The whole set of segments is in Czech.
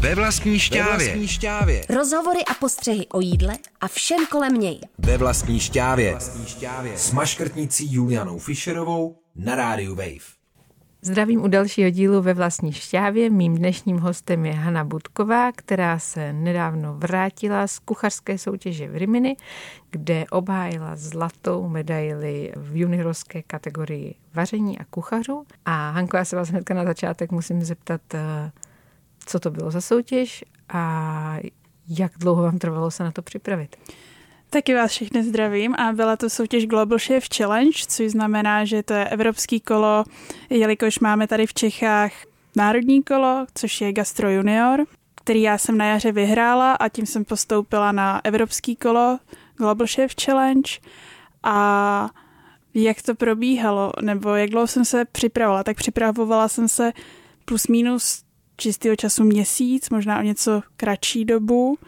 Ve vlastní šťávě. Ve vlastní šťávě. Rozhovory a postřehy o jídle a všem kolem něj. Ve vlastní šťávě. Vlastní šťávě. S maškrtnicí Julianou Fischerovou na rádiu Wave. Zdravím u dalšího dílu ve vlastní šťávě. Mým dnešním hostem je Hanna Budková, která se nedávno vrátila z kuchařské soutěže v Rimini, kde obhájila zlatou medaili v juniorské kategorii vaření a kuchařů. A Hanko, já se vás hnedka na začátek musím zeptat, eh, co to bylo za soutěž a jak dlouho vám trvalo se na to připravit? Taky vás všechny zdravím a byla to soutěž Global Chef Challenge, což znamená, že to je evropský kolo, jelikož máme tady v Čechách národní kolo, což je Gastro Junior, který já jsem na jaře vyhrála a tím jsem postoupila na evropský kolo Global Chef Challenge a jak to probíhalo, nebo jak dlouho jsem se připravovala, tak připravovala jsem se plus minus čistého času měsíc, možná o něco kratší dobu.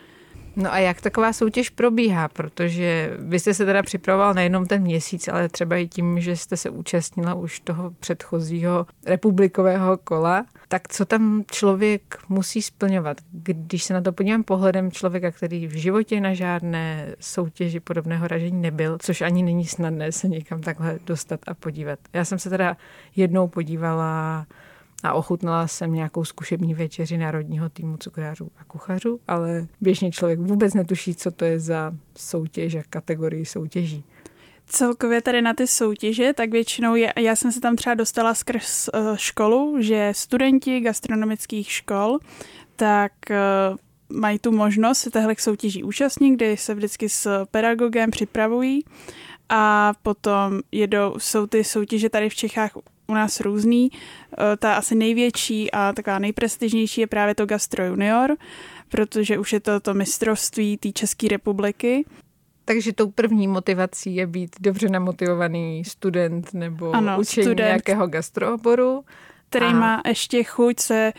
No a jak taková soutěž probíhá? Protože vy jste se teda připravoval nejenom ten měsíc, ale třeba i tím, že jste se účastnila už toho předchozího republikového kola. Tak co tam člověk musí splňovat? Když se na to podívám pohledem člověka, který v životě na žádné soutěži podobného ražení nebyl, což ani není snadné se někam takhle dostat a podívat. Já jsem se teda jednou podívala a ochutnala jsem nějakou zkušební večeři národního týmu cukrářů a kuchařů, ale běžně člověk vůbec netuší, co to je za soutěž a kategorii soutěží. Celkově tady na ty soutěže, tak většinou je, já jsem se tam třeba dostala skrz uh, školu, že studenti gastronomických škol, tak uh, mají tu možnost se těchto soutěží účastnit, kdy se vždycky s pedagogem připravují a potom jedou, jsou ty soutěže tady v Čechách u nás různý. Eh, ta asi největší a taková nejprestižnější je právě to Gastro Junior, protože už je to to mistrovství té České republiky. Takže tou první motivací je být dobře namotivovaný student nebo ano, učení student, nějakého gastrooboru. Který a... má ještě chuť se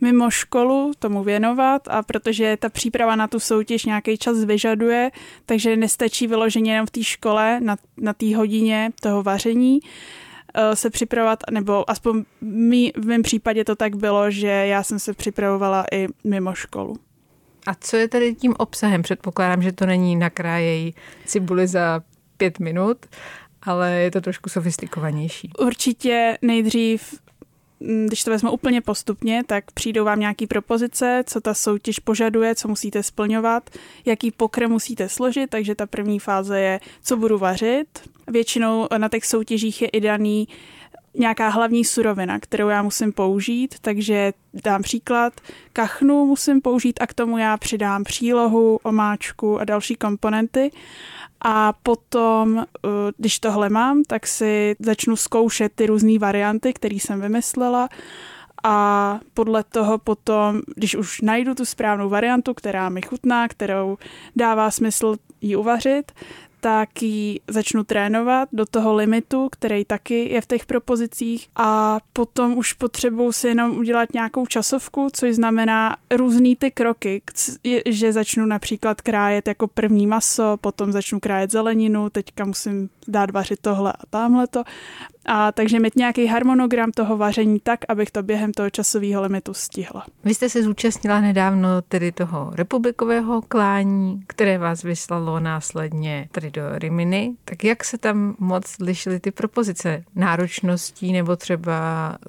mimo školu tomu věnovat a protože ta příprava na tu soutěž nějaký čas vyžaduje, takže nestačí vyloženě jenom v té škole na, na té hodině toho vaření, se připravovat, nebo aspoň mý, v mém případě to tak bylo, že já jsem se připravovala i mimo školu. A co je tedy tím obsahem? Předpokládám, že to není nakrájej cibuli za pět minut, ale je to trošku sofistikovanější. Určitě nejdřív když to vezmu úplně postupně, tak přijdou vám nějaký propozice, co ta soutěž požaduje, co musíte splňovat, jaký pokrm musíte složit, takže ta první fáze je, co budu vařit, Většinou na těch soutěžích je i daný nějaká hlavní surovina, kterou já musím použít, takže dám příklad, kachnu musím použít a k tomu já přidám přílohu, omáčku a další komponenty. A potom, eh, když tohle mám, tak si začnu zkoušet ty různé varianty, které jsem vymyslela a podle toho potom, když už najdu tu správnou variantu, která mi chutná, kterou dává smysl ji uvařit, tak ji začnu trénovat do toho limitu, který taky je v těch propozicích. A potom už potřebuju si jenom udělat nějakou časovku, což znamená různý ty kroky, že začnu například krájet jako první maso, potom začnu krájet zeleninu, teďka musím dát vařit tohle a tamhle to a takže mít nějaký harmonogram toho vaření tak, abych to během toho časového limitu stihla. Vy jste se zúčastnila nedávno tedy toho republikového klání, které vás vyslalo následně tedy do Riminy. Tak jak se tam moc lišily ty propozice náročností nebo třeba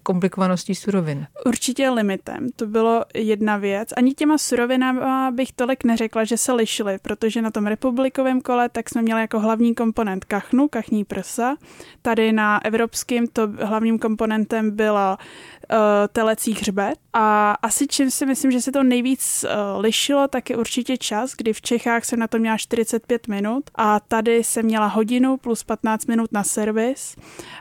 komplikovaností surovin? Určitě limitem. To bylo jedna věc. Ani těma surovinama bych tolik neřekla, že se lišily, protože na tom republikovém kole tak jsme měli jako hlavní komponent kachnu, kachní prsa. Tady na Evropě evropským to hlavním komponentem byla uh, telecí hřbet. A asi čím si myslím, že se to nejvíc uh, lišilo, tak je určitě čas, kdy v Čechách jsem na to měla 45 minut a tady jsem měla hodinu plus 15 minut na servis.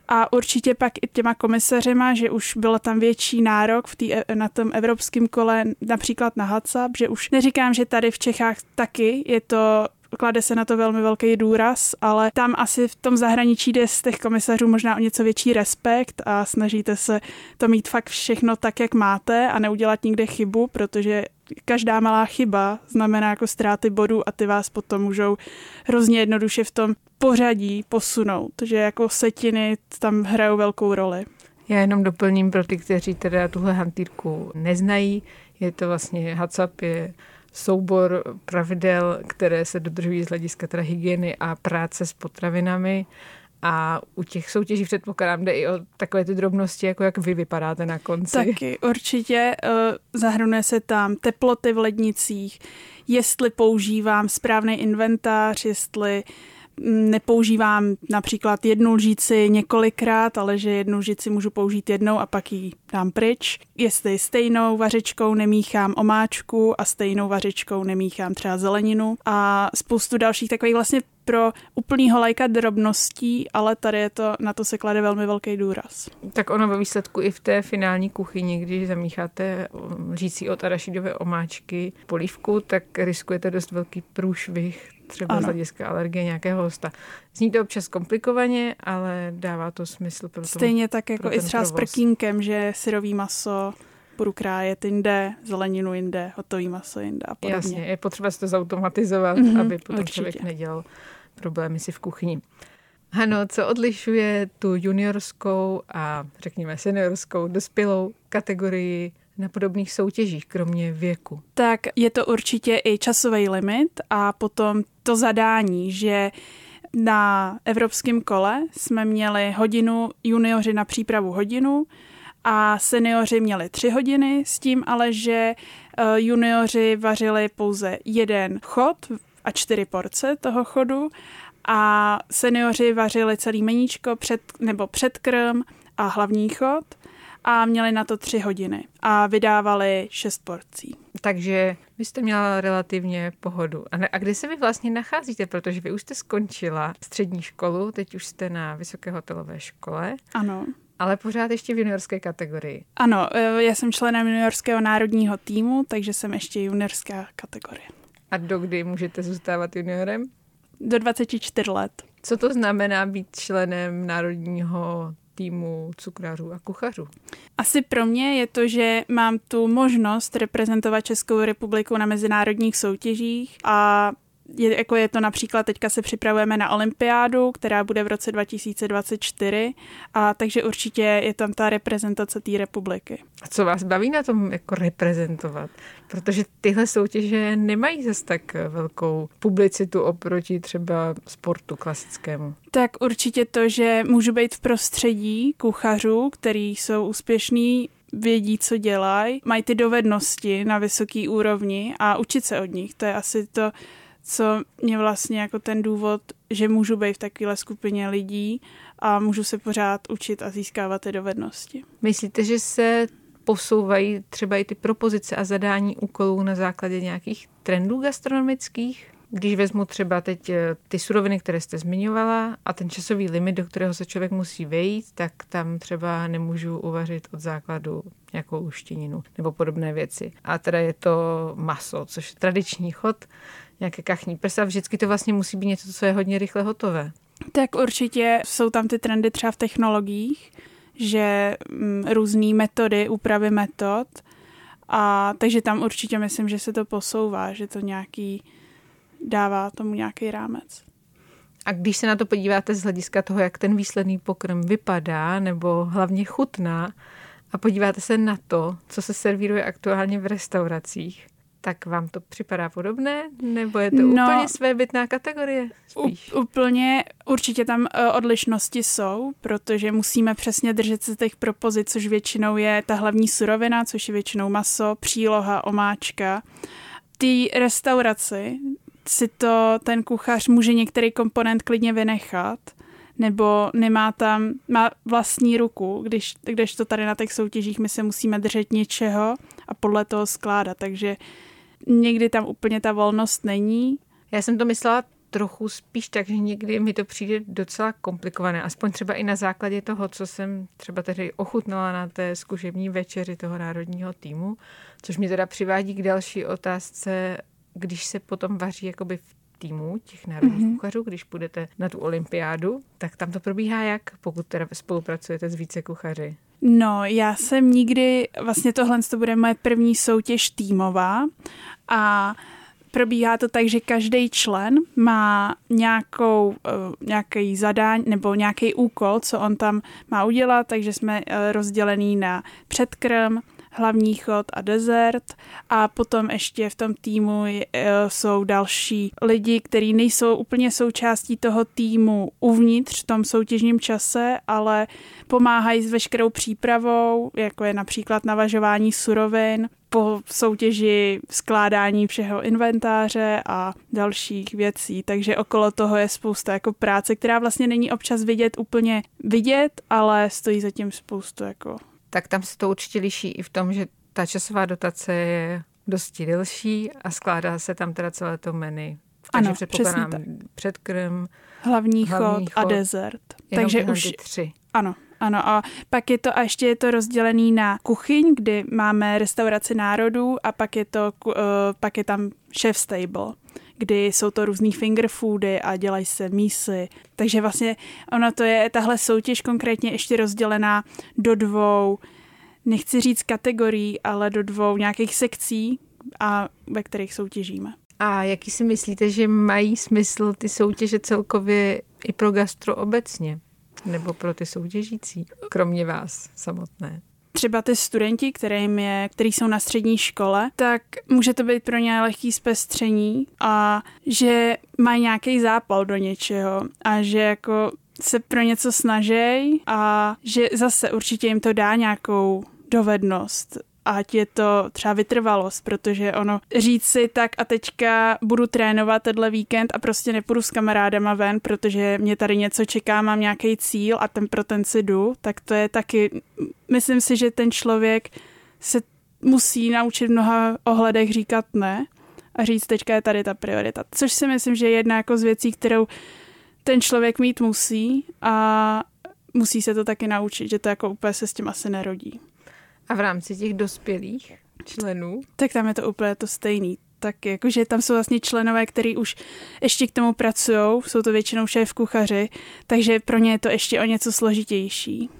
A určitě pak i těma komisařema, že už byl tam větší nárok v tý, na tom evropském kole, například na HACCP, že už neříkám, že tady v Čechách taky je to klade se na to velmi velký důraz, ale tam asi v tom zahraničí jde z těch komisařů možná o něco větší respekt a snažíte se to mít fakt všechno tak, jak máte a neudělat nikde chybu, protože každá malá chyba znamená jako ztráty bodů a ty vás potom můžou hrozně jednoduše v tom pořadí posunout, že jako setiny tam hrajou velkou roli. Já jenom doplním pro ty, kteří teda tuhle hantýrku neznají. Je to vlastně HACCP je soubor pravidel, které se dodržují z hlediska teda hygieny a práce s potravinami. A u těch soutěží předpokládám jde i o takové ty drobnosti, jako jak vy vypadáte na konci. Taky, určitě. Uh, zahrnuje se tam teploty v lednicích, jestli používám správný inventář, jestli mm, nepoužívám například jednu lžíci několikrát, ale že jednu lžici můžu použít jednou a pak ji dám pryč. Jestli stejnou vařičkou nemíchám omáčku a stejnou vařičkou nemíchám třeba zeleninu a spoustu dalších takových vlastně pro úplnýho lajka drobností, ale tady je to, na to se klade velmi velký důraz. Tak ono ve výsledku i v té finální kuchyni, když zamícháte řící od arašidové omáčky polívku, tak riskujete dost velký průšvih třeba ano. z hlediska alergie nějakého hosta. Zní to občas komplikovaně, ale dává to smysl pro. Stejně tak jako i třeba provoz. s prkínkem, že syrový maso budu krájet jinde, zeleninu jinde, hotový maso jinde a podobně. Jasně, je potřeba si to zautomatizovat, mm-hmm, aby potom určitě. člověk nedělal problémy si v kuchyni. Ano, co odlišuje tu juniorskou a řekněme seniorskou dospělou kategorii na podobných soutěžích, kromě věku? Tak je to určitě i časový limit a potom to zadání, že na evropském kole jsme měli hodinu, junioři na přípravu hodinu a seniori měli tři hodiny, s tím ale, že eh, junioři vařili pouze jeden chod a čtyři porce toho chodu a seniori vařili celý meníčko před, nebo předkrm a hlavní chod a měli na to tři hodiny a vydávali šest porcí. Takže vy jste měla relativně pohodu. A, ne, a kde se vy vlastně nacházíte? Protože vy už jste skončila střední školu, teď už jste na vysoké hotelové škole. Ano. Ale pořád ještě v juniorské kategorii. Ano, e, já jsem členem juniorského národního týmu, takže jsem ještě juniorská kategorie. A dokdy můžete zůstávat juniorem? Do 24 let. Co to znamená být členem národního týmu cukrářů a kuchařů? Asi pro mě je to, že mám tu možnost reprezentovat Českou republiku na mezinárodních soutěžích a je, jako je to například, teďka se připravujeme na olympiádu, která bude v roce 2024, a takže určitě je tam ta reprezentace té republiky. A co vás baví na tom jako reprezentovat? Protože tyhle soutěže nemají zase tak velkou publicitu oproti třeba sportu klasickému. Tak určitě to, že můžu být v prostředí kuchařů, který jsou úspěšní vědí, co dělají, mají ty dovednosti na vysoký úrovni a učit se od nich. To je asi to, co mě vlastně jako ten důvod, že můžu být v takové skupině lidí a můžu se pořád učit a získávat ty dovednosti. Myslíte, že se posouvají třeba i ty propozice a zadání úkolů na základě nějakých trendů gastronomických? Když vezmu třeba teď eh, ty suroviny, které jste zmiňovala a ten časový limit, do kterého se člověk musí vejít, tak tam třeba nemůžu uvařit od základu nějakou luštěninu nebo podobné věci. A teda je to maso, což je tradiční chod, nějaké kachní prsa, vždycky to vlastně musí být něco, co je hodně rychle hotové. Tak určitě jsou tam ty trendy třeba v technologiích, že mm, různé metody, úpravy metod, a takže tam určitě myslím, že se to posouvá, že to nějaký dává tomu nějaký rámec. A když se na to podíváte z hlediska toho, jak ten výsledný pokrm vypadá, nebo hlavně chutná, a podíváte se na to, co se servíruje aktuálně v restauracích, tak vám to připadá podobné? Nebo je to no, úplně svébytná kategorie? Spíš? U, úplně, určitě tam uh, odlišnosti jsou, protože musíme přesně držet se těch propozic, což většinou je ta hlavní surovina, což je většinou maso, příloha, omáčka. Ty restauraci si to ten kuchař může některý komponent klidně vynechat, nebo nemá tam, má vlastní ruku, když, když to tady na těch soutěžích my se musíme držet něčeho a podle toho skládat, takže někdy tam úplně ta volnost není. Já jsem to myslela trochu spíš tak, že někdy mi to přijde docela komplikované, aspoň třeba i na základě toho, co jsem třeba tedy ochutnala na té zkušební večeři toho národního týmu, což mi teda přivádí k další otázce, když se potom vaří jakoby v týmu těch národních mm-hmm. kuchařů, když půjdete na tu olympiádu, tak tam to probíhá jak, pokud teda spolupracujete s více kuchaři? No, já jsem nikdy, vlastně tohle to bude moje první soutěž týmová a probíhá to tak, že každý člen má nějakou, uh, nějaký zadání nebo nějaký úkol, co on tam má udělat, takže jsme uh, rozdělení na předkrm, hlavní chod a desert a potom ještě v tom týmu je, jsou další lidi, kteří nejsou úplně součástí toho týmu uvnitř v tom soutěžním čase, ale pomáhají s veškerou přípravou, jako je například navažování surovin, po soutěži skládání všeho inventáře a dalších věcí, takže okolo toho je spousta jako práce, která vlastně není občas vidět úplně vidět, ale stojí zatím spoustu jako... Tak tam se to určitě liší i v tom, že ta časová dotace je dosti delší a skládá se tam teda celé to menu. Takže ano, předpokládám předkrm, hlavní, hlavní chod, chod a desert. Takže už tři. Ano, ano, a pak je to a ještě je to rozdělený na kuchyň, kdy máme restauraci národů a pak je, to, uh, pak je tam chef stable kdy jsou to různý finger foody a dělají se mísy. Takže vlastně ono to je, tahle soutěž konkrétně ještě rozdělená do dvou, nechci říct kategorií, ale do dvou nějakých sekcí, a ve kterých soutěžíme. A jaký si myslíte, že mají smysl ty soutěže celkově i pro gastro obecně? Nebo pro ty soutěžící, kromě vás samotné? Třeba ty studenti, kterým je, který jsou na střední škole, tak může to být pro ně lehký zpestření a že mají nějaký zápal do něčeho a že jako se pro něco snaží a že zase určitě jim to dá nějakou dovednost ať je to třeba vytrvalost, protože ono říct si tak a teďka budu trénovat tenhle víkend a prostě nepůjdu s kamarádama ven, protože mě tady něco čeká, mám nějaký cíl a ten pro ten si jdu, tak to je taky, myslím si, že ten člověk se musí naučit v mnoha ohledech říkat ne a říct, teďka je tady ta priorita. Což si myslím, že je jedna jako z věcí, kterou ten člověk mít musí a musí se to taky naučit, že to jako úplně se s tím asi nerodí. A v rámci těch dospělých členů? Tak tam je to úplně to stejný. Tak jakože tam jsou vlastně členové, kteří už ještě k tomu pracují, jsou to většinou šéf kuchaři, takže pro ně je to ještě o něco složitější.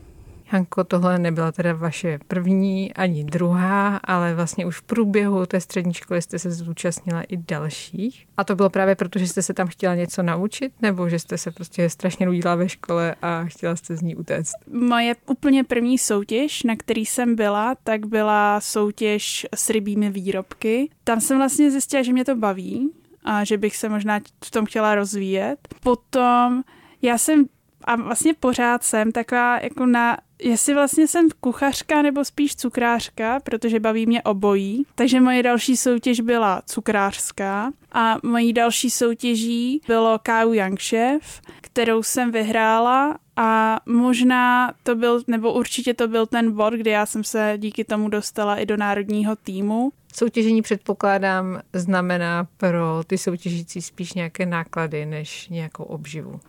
Hanko, tohle nebyla teda vaše první ani druhá, ale vlastně už v průběhu té střední školy jste se zúčastnila i dalších. A to bylo právě proto, že jste se tam chtěla něco naučit, nebo že jste se prostě strašně nudila ve škole a chtěla jste z ní utéct? Moje úplně první soutěž, na který jsem byla, tak byla soutěž s rybími výrobky. Tam jsem vlastně zjistila, že mě to baví a že bych se možná v tom chtěla rozvíjet. Potom já jsem a vlastně pořád jsem taková jako na jestli vlastně jsem kuchařka nebo spíš cukrářka, protože baví mě obojí. Takže moje další soutěž byla cukrářská a mojí další soutěží bylo Kau Young Chef, kterou jsem vyhrála a možná to byl, nebo určitě to byl ten bod, kdy já jsem se díky tomu dostala i do národního týmu. Soutěžení předpokládám znamená pro ty soutěžící spíš nějaké náklady než nějakou obživu.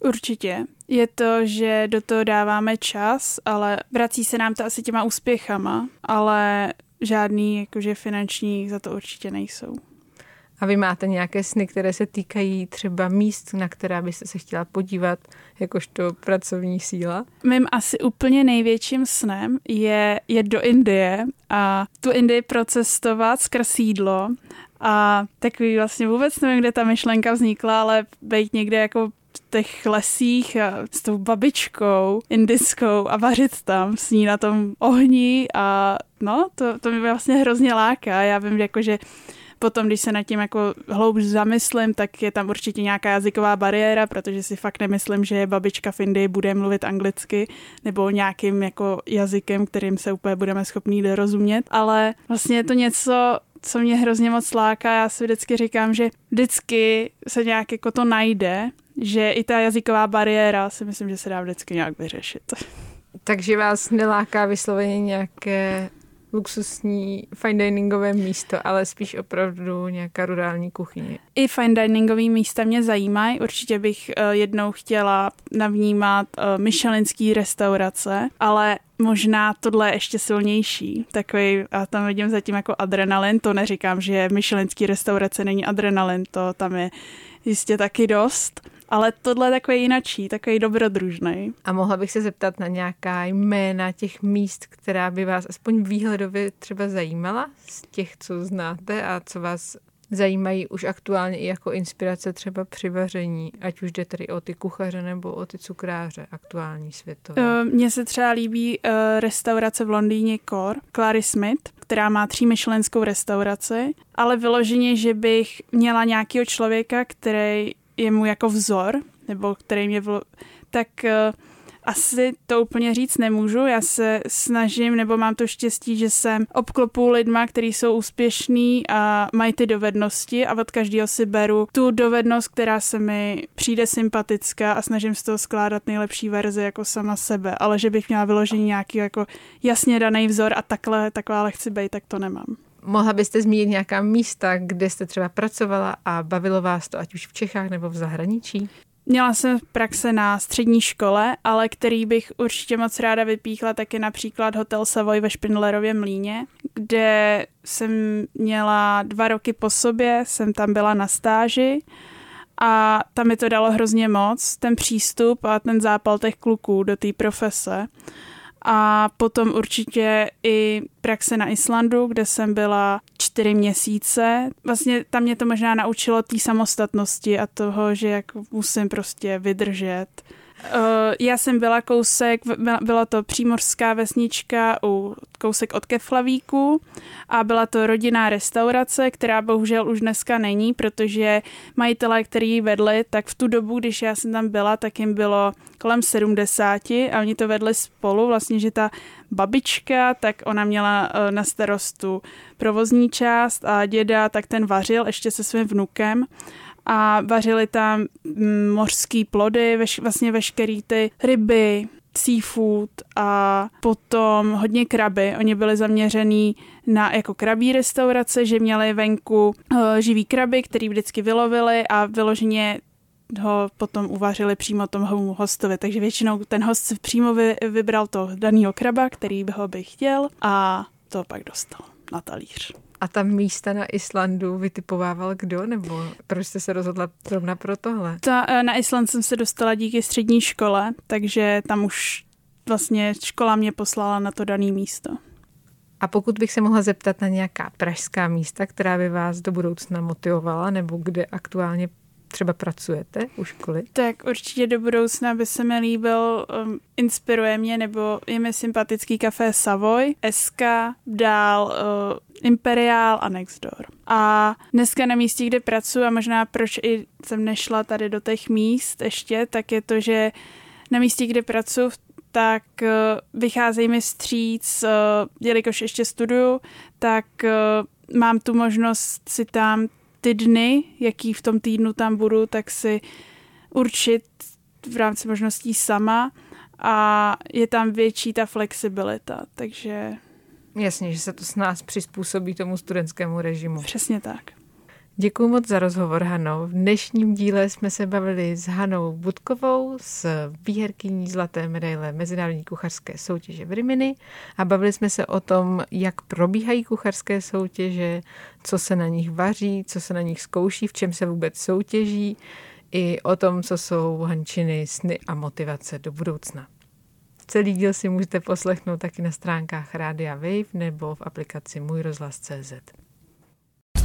Určitě. Je to, že do toho dáváme čas, ale vrací se nám to asi těma úspěchama, ale žádný jakože finanční za to určitě nejsou. A vy máte nějaké sny, které se týkají třeba míst, na která byste se chtěla podívat, jakožto pracovní síla? Mým asi úplně největším snem je jet do Indie a tu Indii procestovat skrz jídlo a takový vlastně vůbec nevím, kde ta myšlenka vznikla, ale být někde jako těch lesích a s tou babičkou indickou a vařit tam s ní na tom ohni a no, to, to mi vlastně hrozně láká. Já vím, jako, že potom, když se nad tím jako hloubš zamyslím, tak je tam určitě nějaká jazyková bariéra, protože si fakt nemyslím, že babička v Indii bude mluvit anglicky nebo nějakým jako jazykem, kterým se úplně budeme schopní dorozumět, ale vlastně je to něco, co mě hrozně moc láká. Já si vždycky říkám, že vždycky se nějak jako to najde že i ta jazyková bariéra si myslím, že se dá vždycky nějak vyřešit. Takže vás neláká vysloveně nějaké luxusní fine diningové místo, ale spíš opravdu nějaká rurální kuchyně. I fine diningové místa mě zajímají. Určitě bych eh, jednou chtěla navnímat eh, Michelinský restaurace, ale možná tohle je ještě silnější. Takový, a tam vidím zatím jako adrenalin, to neříkám, že Michelinský restaurace není adrenalin, to tam je jistě taky dost ale tohle je takový jinačí, takový dobrodružný. A mohla bych se zeptat na nějaká jména těch míst, která by vás aspoň výhledově třeba zajímala z těch, co znáte a co vás zajímají už aktuálně i jako inspirace třeba při vaření, ať už jde tedy o ty kuchaře nebo o ty cukráře aktuální světové? Eh, mně se třeba líbí uh, restaurace v Londýně Core, Clary Smith, která má třímyšlenskou restauraci, ale vyloženě, že bych měla nějakého člověka, který je mu jako vzor, nebo který mě vlo... tak uh, asi to úplně říct nemůžu. Já se snažím, nebo mám to štěstí, že jsem obklopu lidma, kteří jsou úspěšní a mají ty dovednosti a od každého si beru tu dovednost, která se mi přijde sympatická a snažím z toho skládat nejlepší verzi jako sama sebe. Ale že bych měla vyložení nějaký jako jasně daný vzor a takhle, takhle chci být, tak to nemám. Mohla byste zmínit nějaká místa, kde jste třeba pracovala a bavilo vás to, ať už v Čechách nebo v zahraničí? Měla jsem praxe na střední škole, ale který bych určitě moc ráda vypíchla, tak je například Hotel Savoy ve Špindlerově mlíně, kde jsem měla dva roky po sobě, jsem tam byla na stáži a tam mi to dalo hrozně moc, ten přístup a ten zápal těch kluků do té profese. A potom určitě i praxe na Islandu, kde jsem byla čtyři měsíce. Vlastně tam mě to možná naučilo té samostatnosti a toho, že jak musím prostě vydržet já jsem byla kousek, byla to přímořská vesnička u kousek od Keflavíku a byla to rodinná restaurace, která bohužel už dneska není, protože majitelé, který ji vedli, tak v tu dobu, když já jsem tam byla, tak jim bylo kolem 70 a oni to vedli spolu, vlastně, že ta babička, tak ona měla uh, na starostu provozní část a děda, tak ten vařil ještě se svým vnukem a vařili tam mm, mořský plody, veš, vlastně veškerý ty ryby, seafood a potom hodně kraby. Oni byli zaměřený na jako krabí restaurace, že měli venku uh, živý kraby, který vždycky vylovili a vyloženě ho potom uvařili přímo tomu hostovi, takže většinou ten host si přímo vy, vybral to daného kraba, který by ho by chtěl a to pak dostal na talíř. A tam místa na Islandu vytipovával kdo, nebo proč jste se rozhodla zrovna pro tohle? Ta, eh, na Island jsem se dostala díky střední škole, takže tam už vlastně škola mě poslala na to dané místo. A pokud bych se mohla zeptat na nějaká pražská místa, která by vás do budoucna motivovala, nebo kde aktuálně třeba pracujete u školy? Tak určitě do budoucna by se mi líbil, um, inspiruje mě, nebo je mi sympatický kafe Savoy, SK, dál uh, Imperial a Nextdoor. A dneska na místě, kde pracuji a možná proč i jsem nešla tady do těch míst ještě, tak je to, že na místě, kde pracuji, tak uh, vycházejí mi stříc, uh, jelikož ještě studuju, tak uh, mám tu možnost si tam ty dny, jaký v tom týdnu tam budu, tak si určit v rámci možností sama a je tam větší ta flexibilita, takže... Jasně, že se to s nás přizpůsobí tomu studentskému režimu. Přesně tak. Děkuji moc za rozhovor, Hano. V dnešním díle jsme se bavili s Hanou Budkovou, s výherkyní Zlaté medaile Mezinárodní kuchařské soutěže v Rimini a bavili jsme se o tom, jak probíhají kuchařské soutěže, co se na nich vaří, co se na nich zkouší, v čem se vůbec soutěží, i o tom, co jsou Hančiny, sny a motivace do budoucna. Celý díl si můžete poslechnout taky na stránkách Rádia Wave nebo v aplikaci Můj rozhlas.cz.